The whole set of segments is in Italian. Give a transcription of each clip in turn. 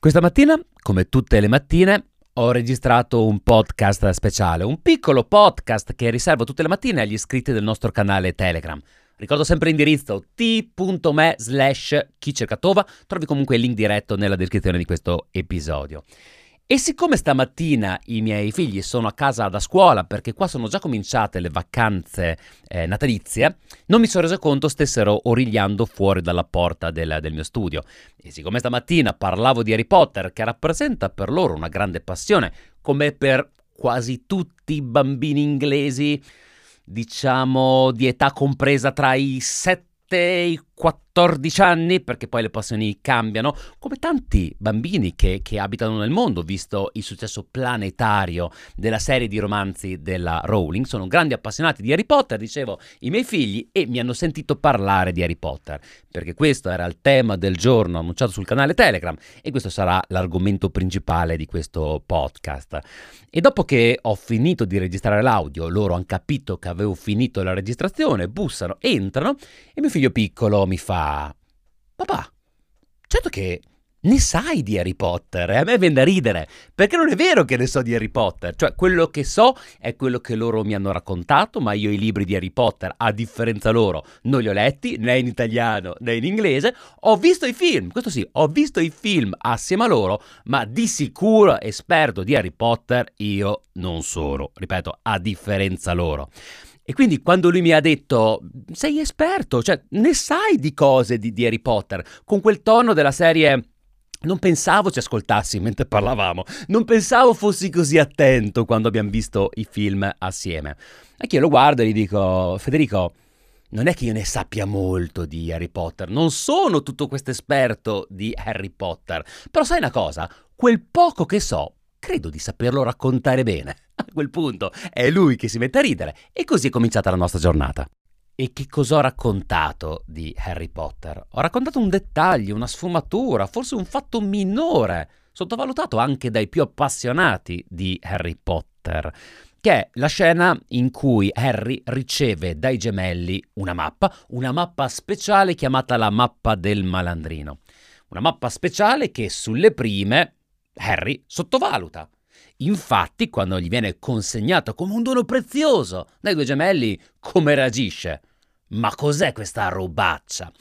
Questa mattina, come tutte le mattine, ho registrato un podcast speciale, un piccolo podcast che riservo tutte le mattine agli iscritti del nostro canale Telegram. Ricordo sempre l'indirizzo t.me slash chi cerca Tova, trovi comunque il link diretto nella descrizione di questo episodio. E siccome stamattina i miei figli sono a casa da scuola, perché qua sono già cominciate le vacanze eh, natalizie, non mi sono reso conto stessero origliando fuori dalla porta del, del, mio studio. E siccome stamattina parlavo di Harry Potter, che rappresenta per loro una grande passione, come per quasi tutti i bambini inglesi, diciamo di età compresa tra i 7 e i 14 anni, perché poi le passioni cambiano, come tanti bambini che, che, abitano nel mondo, visto il successo planetario della serie di romanzi della Rowling. Sono grandi appassionati di Harry Potter, dicevo, i miei figli, e mi hanno sentito parlare di Harry Potter, perché questo era il tema del giorno annunciato sul canale Telegram e questo sarà l'argomento principale di questo podcast. E dopo che ho finito di registrare l'audio, loro hanno capito che avevo finito la registrazione, bussano, entrano e mio figlio piccolo mi fa Papà, certo che ne sai di Harry Potter e a me viene da ridere, perché non è vero che ne so di Harry Potter, cioè quello che so è quello che loro mi hanno raccontato, ma io i libri di Harry Potter, a differenza loro, non li ho letti né in italiano né in inglese, ho visto i film, questo sì, ho visto i film assieme a loro, ma di sicuro esperto di Harry Potter io non sono, ripeto, a differenza loro. E quindi quando lui mi ha detto, sei esperto, cioè ne sai di cose di, di Harry Potter, con quel tono della serie... Non pensavo ci ascoltassi mentre parlavamo, non pensavo fossi così attento quando abbiamo visto i film assieme. E io lo guardo e gli dico, Federico, non è che io ne sappia molto di Harry Potter, non sono tutto questo esperto di Harry Potter, però sai una cosa, quel poco che so, credo di saperlo raccontare bene. A quel punto è lui che si mette a ridere e così è cominciata la nostra giornata. E che cosa ho raccontato di Harry Potter? Ho raccontato un dettaglio, una sfumatura, forse un fatto minore, sottovalutato anche dai più appassionati di Harry Potter, che è la scena in cui Harry riceve dai gemelli una mappa, una mappa speciale chiamata la mappa del malandrino. Una mappa speciale che sulle prime Harry sottovaluta. Infatti, quando gli viene consegnato come un dono prezioso dai due gemelli, come reagisce? Ma cos'è questa robaccia?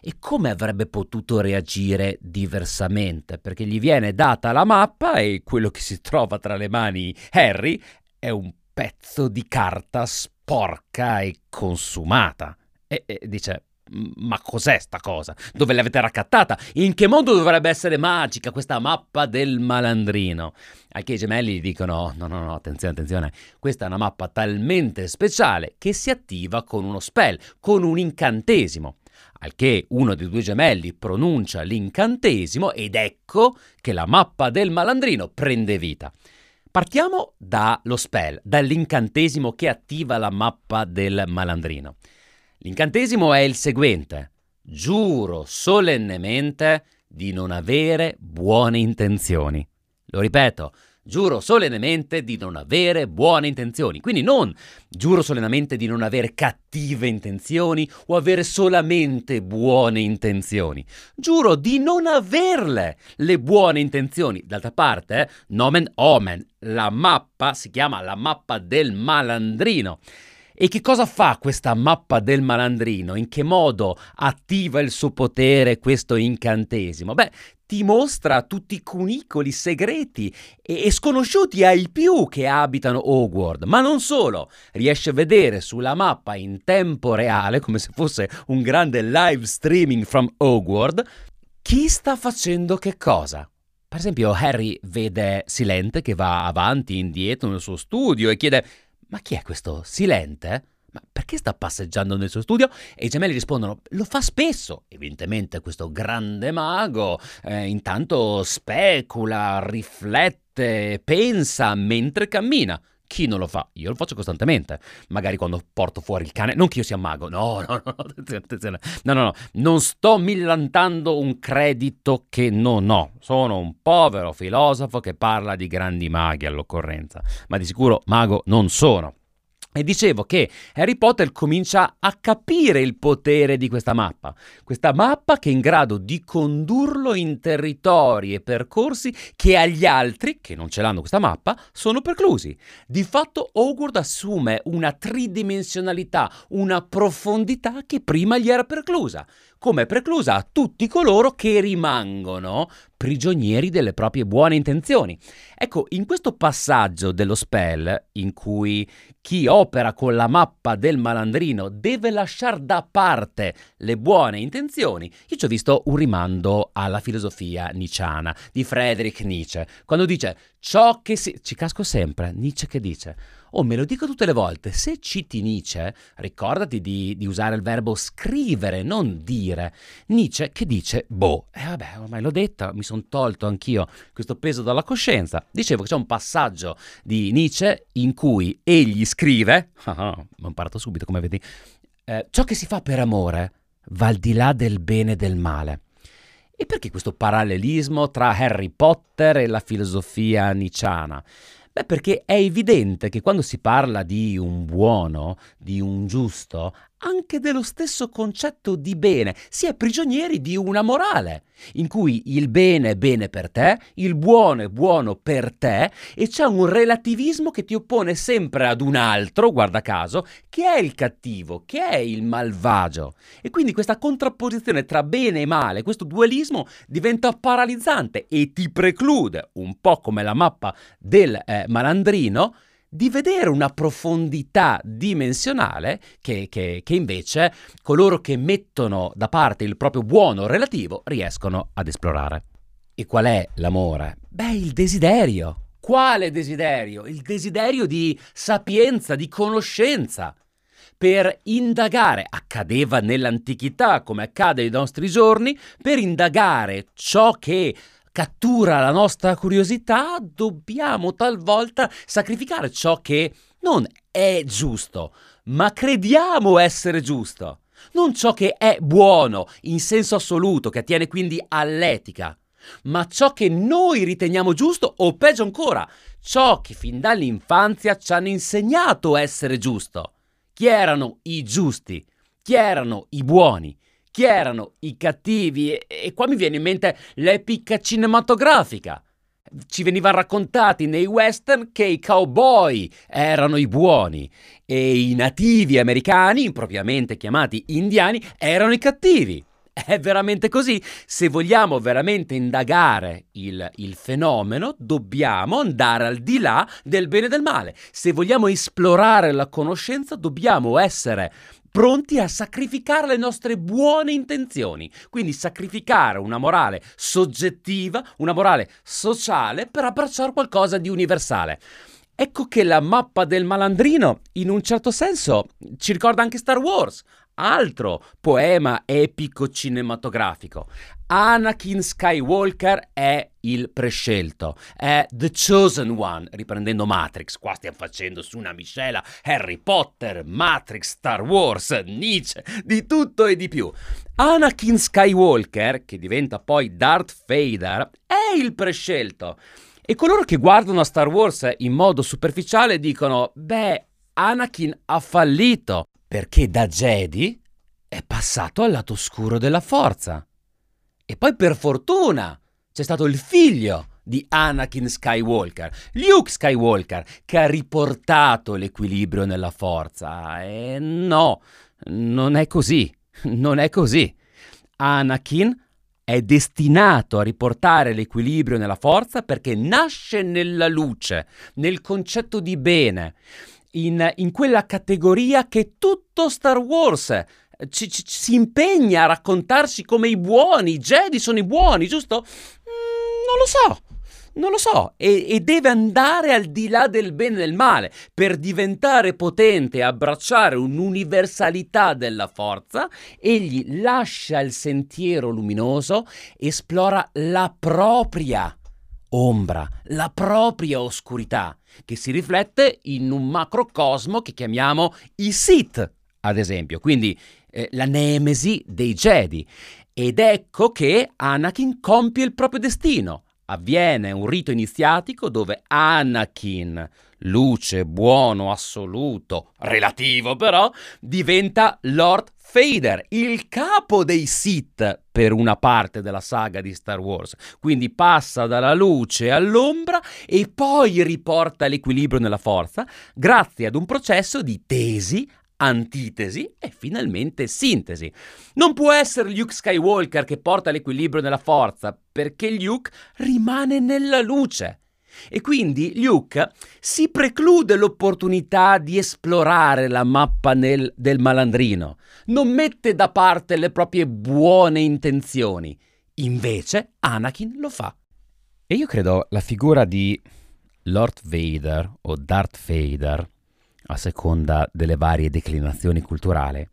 E come avrebbe potuto reagire diversamente? Perché gli viene data la mappa e quello che si trova tra le mani Harry è un pezzo di carta sporca e consumata. E, e dice, ma cos'è sta cosa? Dove l'avete raccattata? In che modo dovrebbe essere magica questa mappa del malandrino? Al che i gemelli gli dicono: no, no, no, attenzione, attenzione, questa è una mappa talmente speciale che si attiva con uno spell, con un incantesimo. Al che uno dei due gemelli pronuncia l'incantesimo ed ecco che la mappa del malandrino prende vita. Partiamo dallo spell, dall'incantesimo che attiva la mappa del malandrino. L'incantesimo è il seguente. Giuro solennemente di non avere buone intenzioni. Lo ripeto, giuro solennemente di non avere buone intenzioni. Quindi non giuro solennemente di non avere cattive intenzioni o avere solamente buone intenzioni. Giuro di non averle le buone intenzioni. D'altra parte, eh, nomen omen, la mappa si chiama la mappa del malandrino. E che cosa fa questa mappa del malandrino? In che modo attiva il suo potere questo incantesimo? Beh, ti mostra tutti i cunicoli segreti e, sconosciuti ai più che abitano Hogwarts, ma non solo, riesce a vedere sulla mappa in tempo reale, come se fosse un grande live streaming from Hogwarts, chi sta facendo che cosa. Per esempio, Harry vede Silente che va avanti e indietro nel suo studio e chiede ma chi è questo silente? Ma perché sta passeggiando nel suo studio? E i gemelli rispondono: Lo fa spesso. Evidentemente, questo grande mago eh, intanto specula, riflette, pensa mentre cammina. Chi non lo fa? Io lo faccio costantemente. Magari quando porto fuori il cane. Non che io sia mago. No, no, no, attenzione. No, no, no. Non sto millantando un credito che non ho. Sono un povero filosofo che parla di grandi maghi all'occorrenza. Ma di sicuro mago non sono. E dicevo che Harry Potter comincia a capire il potere di questa mappa, questa mappa che è in grado di condurlo in territori e percorsi che agli altri, che non ce l'hanno questa mappa, sono preclusi. Di fatto Hogwarts assume una tridimensionalità, una profondità che prima gli era preclusa come preclusa a tutti coloro che rimangono prigionieri delle proprie buone intenzioni. Ecco, in questo passaggio dello spell, in cui chi opera con la mappa del malandrino deve lasciare da parte le buone intenzioni, io ci ho visto un rimando alla filosofia nicciana di Friedrich Nietzsche, quando dice ciò che si... ci casco sempre, Nietzsche che dice Oh, me lo dico tutte le volte, se citi Nietzsche, ricordati di, di, usare il verbo scrivere, non dire. Nietzsche che dice, boh, e eh, vabbè, ormai l'ho detta, mi sono tolto anch'io questo peso dalla coscienza. Dicevo che c'è un passaggio di Nietzsche in cui egli scrive, ah, ho imparato subito come vedi, eh, ciò che si fa per amore va al di là del bene e del male. E perché questo parallelismo tra Harry Potter e la filosofia nicciana? Beh, perché è evidente che quando si parla di un buono, di un giusto, anche dello stesso concetto di bene, si è prigionieri di una morale, in cui il bene è bene per te, il buono è buono per te, e c'è un relativismo che ti oppone sempre ad un altro, guarda caso, che è il cattivo, che è il malvagio. E quindi questa contrapposizione tra bene e male, questo dualismo diventa paralizzante e ti preclude, un po' come la mappa del eh, malandrino, di vedere una profondità dimensionale che, che, che, invece coloro che mettono da parte il proprio buono relativo riescono ad esplorare. E qual è l'amore? Beh, il desiderio. Quale desiderio? Il desiderio di sapienza, di conoscenza. Per indagare, accadeva nell'antichità come accade ai nostri giorni, per indagare ciò che cattura la nostra curiosità, dobbiamo talvolta sacrificare ciò che non è giusto, ma crediamo essere giusto. Non ciò che è buono in senso assoluto, che attiene quindi all'etica, ma ciò che noi riteniamo giusto o peggio ancora, ciò che fin dall'infanzia ci hanno insegnato essere giusto. Chi erano i giusti? Chi erano i buoni? Chi erano i cattivi e, e qua mi viene in mente l'epica cinematografica. Ci veniva raccontati nei western che i cowboy erano i buoni e i nativi americani, impropriamente chiamati indiani, erano i cattivi. È veramente così? Se vogliamo veramente indagare il, il, fenomeno, dobbiamo andare al di là del bene e del male. Se vogliamo esplorare la conoscenza, dobbiamo essere pronti a sacrificare le nostre buone intenzioni, quindi sacrificare una morale soggettiva, una morale sociale per abbracciare qualcosa di universale. Ecco che la mappa del malandrino, in un certo senso, ci ricorda anche Star Wars, altro poema epico cinematografico. Anakin Skywalker è il prescelto, è The Chosen One, riprendendo Matrix. Qua stiamo facendo su una miscela Harry Potter, Matrix, Star Wars, Nietzsche, di tutto e di più. Anakin Skywalker, che diventa poi Darth Vader, è il prescelto. E coloro che guardano a Star Wars in modo superficiale dicono: Beh, Anakin ha fallito perché da Jedi è passato al lato oscuro della forza. E poi per fortuna c'è stato il figlio di Anakin Skywalker, Luke Skywalker, che ha riportato l'equilibrio nella forza. E no, non è così, non è così. Anakin è destinato a riportare l'equilibrio nella forza perché nasce nella luce, nel concetto di bene in, in quella categoria che tutto Star Wars ci, ci, si impegna a raccontarci come i buoni, i Jedi sono i buoni, giusto? Mm, non lo so. Non lo so, e, e, deve andare al di là del bene e del male per diventare potente e abbracciare un'universalità della forza. Egli lascia il sentiero luminoso, esplora la propria ombra, la propria oscurità, che si riflette in un macrocosmo che chiamiamo i Sith, ad esempio, quindi eh, la nemesi dei Jedi. Ed ecco che Anakin compie il proprio destino. avviene un rito iniziatico dove Anakin, luce, buono, assoluto, relativo però, diventa Lord Vader, il capo dei Sith per una parte della saga di Star Wars. Quindi passa dalla luce all'ombra e poi riporta l'equilibrio nella forza grazie ad un processo di tesi, antitesi e finalmente sintesi. Non può essere Luke Skywalker che porta l'equilibrio nella forza, perché Luke rimane nella luce. E quindi Luke si preclude l'opportunità di esplorare la mappa nel, del malandrino, non mette da parte le proprie buone intenzioni. Invece Anakin lo fa. E io credo la figura di Lord Vader o Darth Vader a seconda delle varie declinazioni culturali,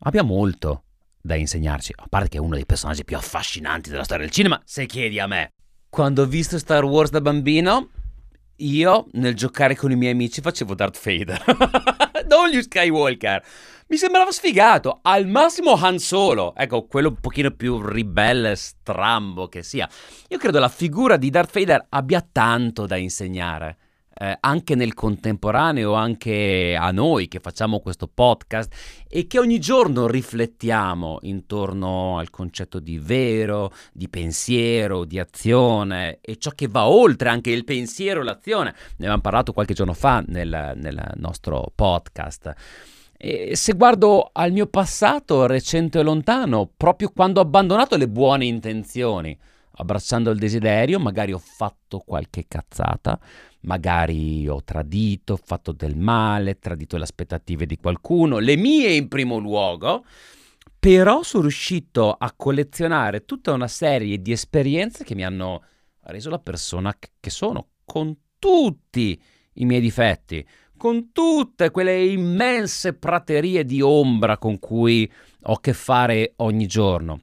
abbia molto da insegnarci, a parte che è uno dei personaggi più affascinanti della storia del cinema, se chiedi a me. Quando ho visto Star Wars da bambino, io nel giocare con i miei amici facevo Darth Vader, non gli Skywalker. Mi sembrava sfigato, al massimo Han Solo, ecco, quello un pochino più ribelle, strambo che sia. Io credo la figura di Darth Vader abbia tanto da insegnare eh, anche nel contemporaneo, anche a noi che facciamo questo podcast e che ogni giorno riflettiamo intorno al concetto di vero, di pensiero, di azione e ciò che va oltre anche il pensiero e l'azione. Ne abbiamo parlato qualche giorno fa nel, nel nostro podcast. E se guardo al mio passato recente e lontano, proprio quando ho abbandonato le buone intenzioni, abbracciando il desiderio, magari ho fatto qualche cazzata, magari ho tradito, fatto del male, tradito le aspettative di qualcuno, le mie in primo luogo, però sono riuscito a collezionare tutta una serie di esperienze che mi hanno reso la persona che sono, con tutti i miei difetti, con tutte quelle immense praterie di ombra con cui ho a che fare ogni giorno.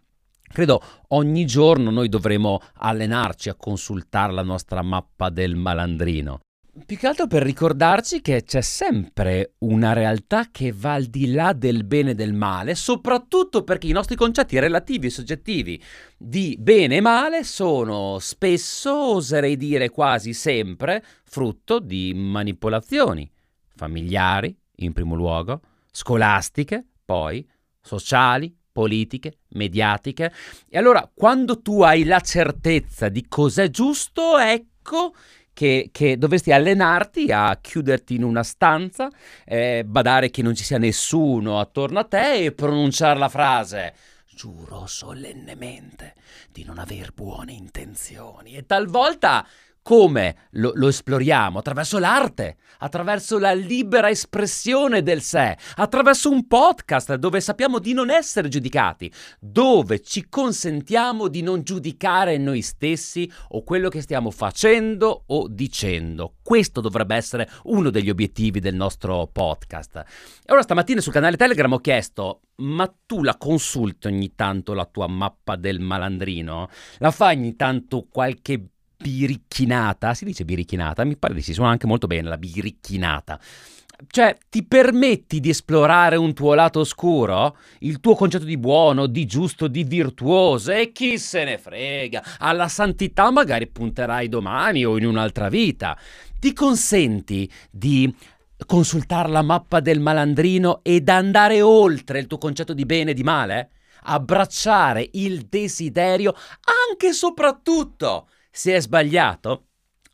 Credo ogni giorno noi dovremo allenarci a consultare la nostra mappa del malandrino. Più che altro per ricordarci che c'è sempre una realtà che va al di là del bene e del male, soprattutto perché i nostri concetti relativi e soggettivi di bene e male sono spesso, oserei dire quasi sempre, frutto di manipolazioni familiari, in primo luogo, scolastiche, poi sociali, politiche, mediatiche. E allora, quando tu hai la certezza di cos'è giusto, ecco che, che, dovresti allenarti a chiuderti in una stanza, eh, badare che non ci sia nessuno attorno a te e pronunciare la frase giuro solennemente di non aver buone intenzioni. E talvolta come lo, lo, esploriamo? Attraverso l'arte, attraverso la libera espressione del sé, attraverso un podcast dove sappiamo di non essere giudicati, dove ci consentiamo di non giudicare noi stessi o quello che stiamo facendo o dicendo. Questo dovrebbe essere uno degli obiettivi del nostro podcast. E ora stamattina sul canale Telegram ho chiesto, ma tu la consulti ogni tanto la tua mappa del malandrino? La fai ogni tanto qualche biricchinata, si dice biricchinata, mi pare di sì, suona anche molto bene la biricchinata. Cioè, ti permetti di esplorare un tuo lato oscuro? Il tuo concetto di buono, di giusto, di virtuoso? E chi se ne frega? Alla santità magari punterai domani o in un'altra vita. Ti consenti di consultare la mappa del malandrino ed andare oltre il tuo concetto di bene e di male? Abbracciare il desiderio anche e soprattutto se è sbagliato,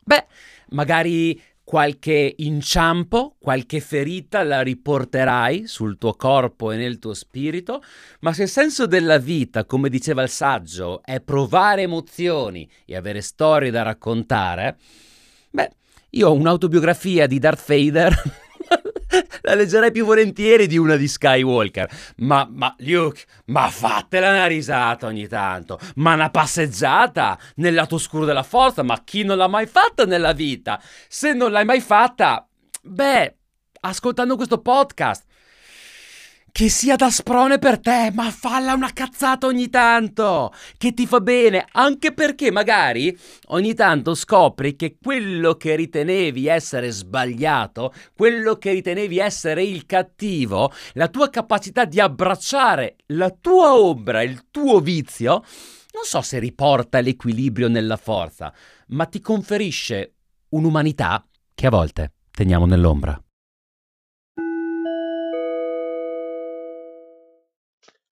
beh, magari qualche inciampo, qualche ferita la riporterai sul tuo corpo e nel tuo spirito, ma se il senso della vita, come diceva il saggio, è provare emozioni e avere storie da raccontare, beh, io ho un'autobiografia di Darth Vader la leggerei più volentieri di una di Skywalker. Ma, ma, Luke, ma fatela una risata ogni tanto. Ma una passeggiata nel lato oscuro della forza. Ma chi non l'ha mai fatta nella vita? Se non l'hai mai fatta, beh, ascoltando questo podcast, che sia da sprone per te, ma falla una cazzata ogni tanto, che ti fa bene, anche perché magari ogni tanto scopri che quello che ritenevi essere sbagliato, quello che ritenevi essere il cattivo, la tua capacità di abbracciare la tua ombra, il tuo vizio, non so se riporta l'equilibrio nella forza, ma ti conferisce un'umanità che a volte teniamo nell'ombra.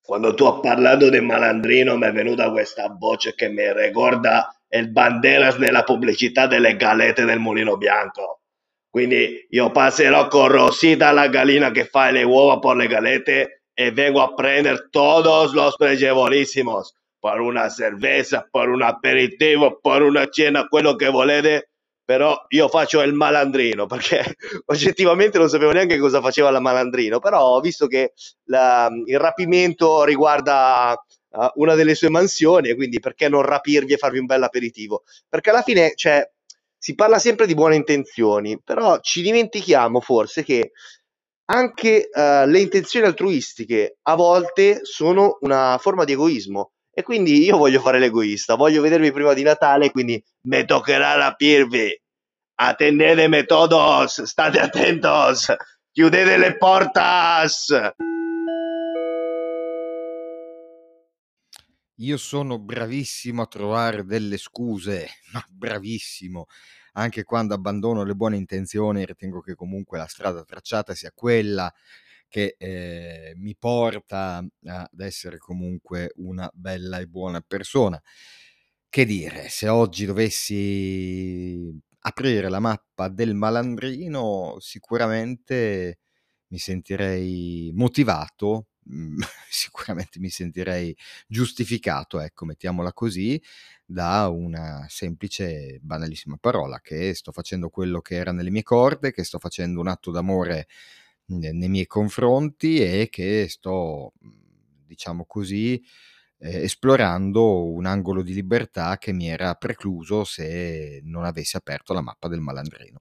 Quando tu hai parlato del malandrino mi è venuta questa voce che mi ricorda il Banderas nella pubblicità delle galette del Mulino Bianco. Quindi io passerò con Rosita, la gallina che fa le uova per le galette, e vengo a prendere todos los pregevolísimos per una cerveza, per un aperitivo, per una cena, quello che volete, però io faccio il malandrino perché oggettivamente non sapevo neanche cosa faceva la malandrino, però ho visto che la, il rapimento riguarda uh, una delle sue mansioni quindi perché non rapirvi e farvi un bel aperitivo? Perché alla fine, cioè, si parla sempre di buone intenzioni, però ci dimentichiamo forse che anche uh, le intenzioni altruistiche a volte sono una forma di egoismo e quindi io voglio fare l'egoista, voglio vedervi prima di Natale, quindi me toccherà rapirvi. Attendetemi todos, state atentos, chiudete le portas. Io sono bravissimo a trovare delle scuse, ma bravissimo. Anche quando abbandono le buone intenzioni, ritengo che comunque la strada tracciata sia quella che eh, mi porta ad essere comunque una bella e buona persona. Che dire, se oggi dovessi aprire la mappa del malandrino, sicuramente mi sentirei motivato, mhmm, sicuramente mi sentirei giustificato, ecco, mettiamola così, da una semplice, banalissima parola, che sto facendo quello che era nelle mie corde, che sto facendo un atto d'amore nei miei confronti e che sto, mhmm, diciamo così, eh, esplorando un angolo di libertà che mi era precluso se non avessi aperto la mappa del malandrino.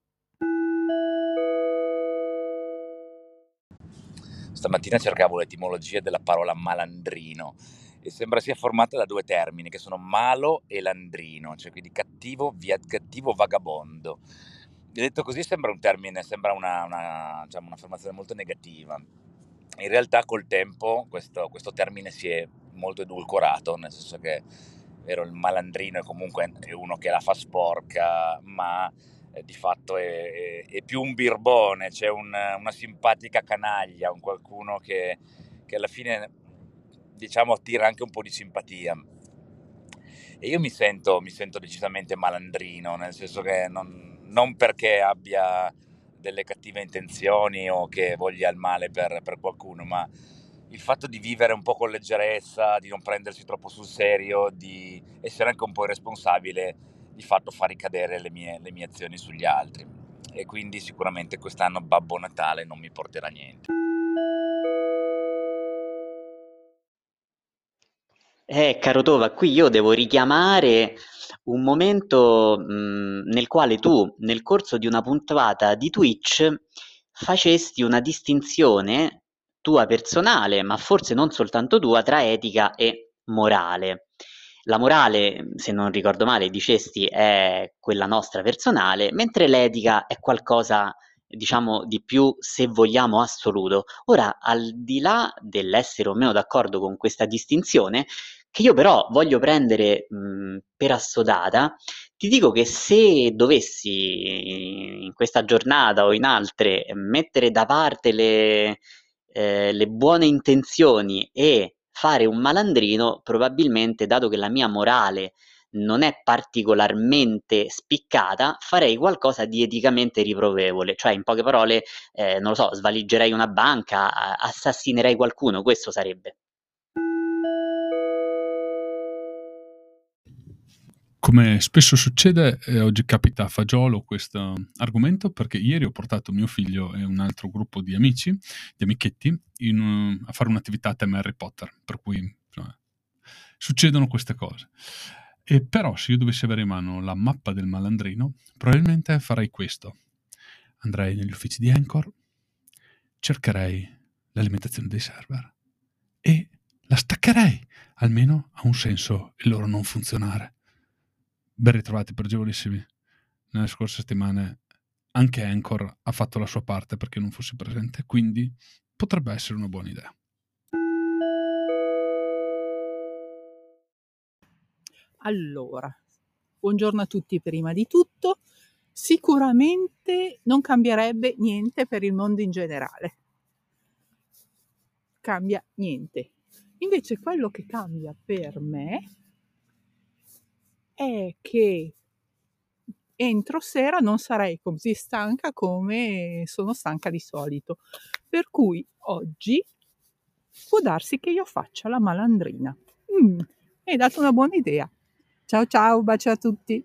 Stamattina cercavo l'etimologia della parola malandrino e sembra sia formata da due termini che sono malo e landrino, cioè quindi cattivo, via, cattivo vagabondo detto così sembra un termine, sembra una, una, diciamo, un'affermazione molto negativa. In realtà col tempo questo, questo, termine si è molto edulcorato, nel senso che vero, il malandrino è comunque uno che la fa sporca, ma eh, di fatto è, è, è, più un birbone, c'è un, una simpatica canaglia, un qualcuno che, che alla fine diciamo attira anche un po' di simpatia. E io mi sento, mi sento decisamente malandrino, nel senso che non, non perché abbia delle cattive intenzioni o che voglia il male per, per, qualcuno, ma il fatto di vivere un po' con leggerezza, di non prendersi troppo sul serio, di essere anche un po' irresponsabile, di fatto fa ricadere le mie, le mie azioni sugli altri. E quindi sicuramente quest'anno Babbo Natale non mi porterà niente. Eh, caro Tova, qui io devo richiamare un momento mh, nel quale tu, nel corso di una puntata di Twitch, facesti una distinzione tua personale, ma forse non soltanto tua, tra etica e morale. La morale, se non ricordo male, dicesti è quella nostra personale, mentre l'etica è qualcosa, diciamo, di più, se vogliamo, assoluto. Ora, al di là dell'essere o meno d'accordo con questa distinzione, che io però voglio prendere mh, per assodata, ti dico che se dovessi in questa giornata o in altre mettere da parte le, eh, le buone intenzioni e fare un malandrino, probabilmente, dato che la mia morale non è particolarmente spiccata, farei qualcosa di eticamente riprovevole, cioè in poche parole, eh, non lo so, svaligerei una banca, assassinerei qualcuno, questo sarebbe. Come spesso succede, eh, oggi capita a fagiolo questo argomento perché ieri ho portato mio figlio e un altro gruppo di amici, di amichetti, in, a fare un'attività a tema Harry Potter, per cui insomma, succedono queste cose. E però se io dovessi avere in mano la mappa del malandrino, probabilmente farei questo. Andrei negli uffici di Anchor, cercherei l'alimentazione dei server e la staccherei, almeno ha un senso il loro non funzionare. Ben ritrovati, pregevolissimi. Nelle scorse settimane anche Anchor ha fatto la sua parte perché non fossi presente, quindi potrebbe essere una buona idea. Allora, buongiorno a tutti prima di tutto. Sicuramente non cambierebbe niente per il mondo in generale. Cambia niente. Invece quello che cambia per me è che entro sera non sarei così stanca come sono stanca di solito. Per cui oggi può darsi che io faccia la malandrina. Mm, hai dato una buona idea. Ciao ciao, bacio a tutti.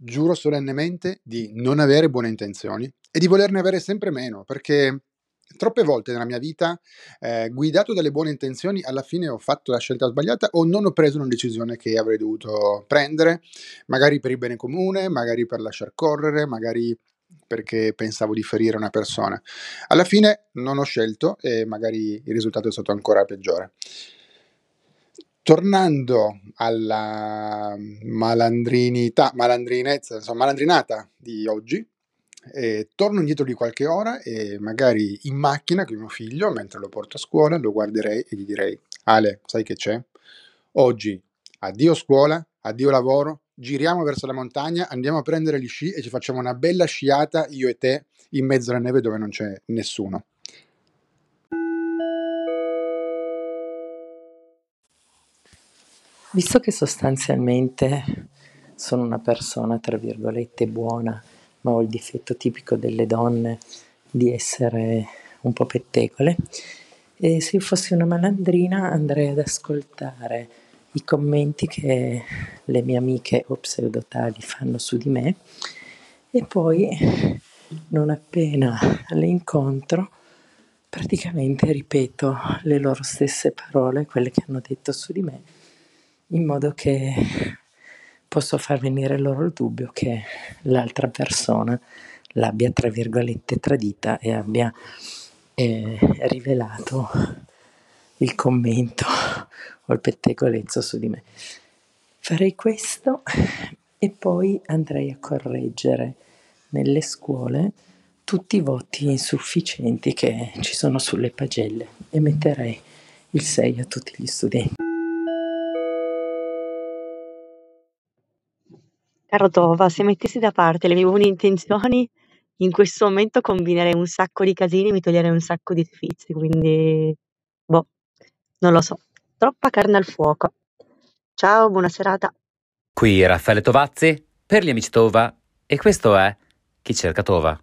Giuro solennemente di non avere buone intenzioni e di volerne avere sempre meno, perché troppe volte nella mia vita, eh, guidato dalle buone intenzioni, alla fine ho fatto la scelta sbagliata o non ho preso una decisione che avrei dovuto prendere, magari per il bene comune, magari per lasciar correre, magari perché pensavo di ferire una persona. Alla fine non ho scelto e magari il risultato è stato ancora peggiore. Tornando alla malandrinità, malandrinezza, insomma, malandrinata di oggi, eh, torno indietro di qualche ora e magari in macchina con mio figlio, mentre lo porto a scuola, lo guarderei e gli direi, Ale, sai che c'è? Oggi addio scuola, addio lavoro, giriamo verso la montagna, andiamo a prendere gli sci e ci facciamo una bella sciata io e te in mezzo alla neve dove non c'è nessuno. Visto che sostanzialmente sono una persona, tra virgolette, buona, ma ho il difetto tipico delle donne di essere un po' pettegole, e se fossi una malandrina andrei ad ascoltare i commenti che le mie amiche o pseudotali fanno su di me. E poi non appena le incontro praticamente ripeto le loro stesse parole, quelle che hanno detto su di me, in modo che posso far venire loro il dubbio che l'altra persona l'abbia tra virgolette tradita e abbia eh, rivelato il commento o il pettegolezzo su di me. Farei questo e poi andrei a correggere nelle scuole tutti i voti insufficienti che ci sono sulle pagelle e metterei il 6 a tutti gli studenti. Caro Tova, se mettessi da parte le mie buone intenzioni, in questo momento combinerei un sacco di casini e mi toglierei un sacco di sfizi, quindi boh, non lo so. Troppa carne al fuoco. Ciao, buona serata. Qui Raffaele Tovazzi per gli amici Tova e questo è Chi cerca Tova.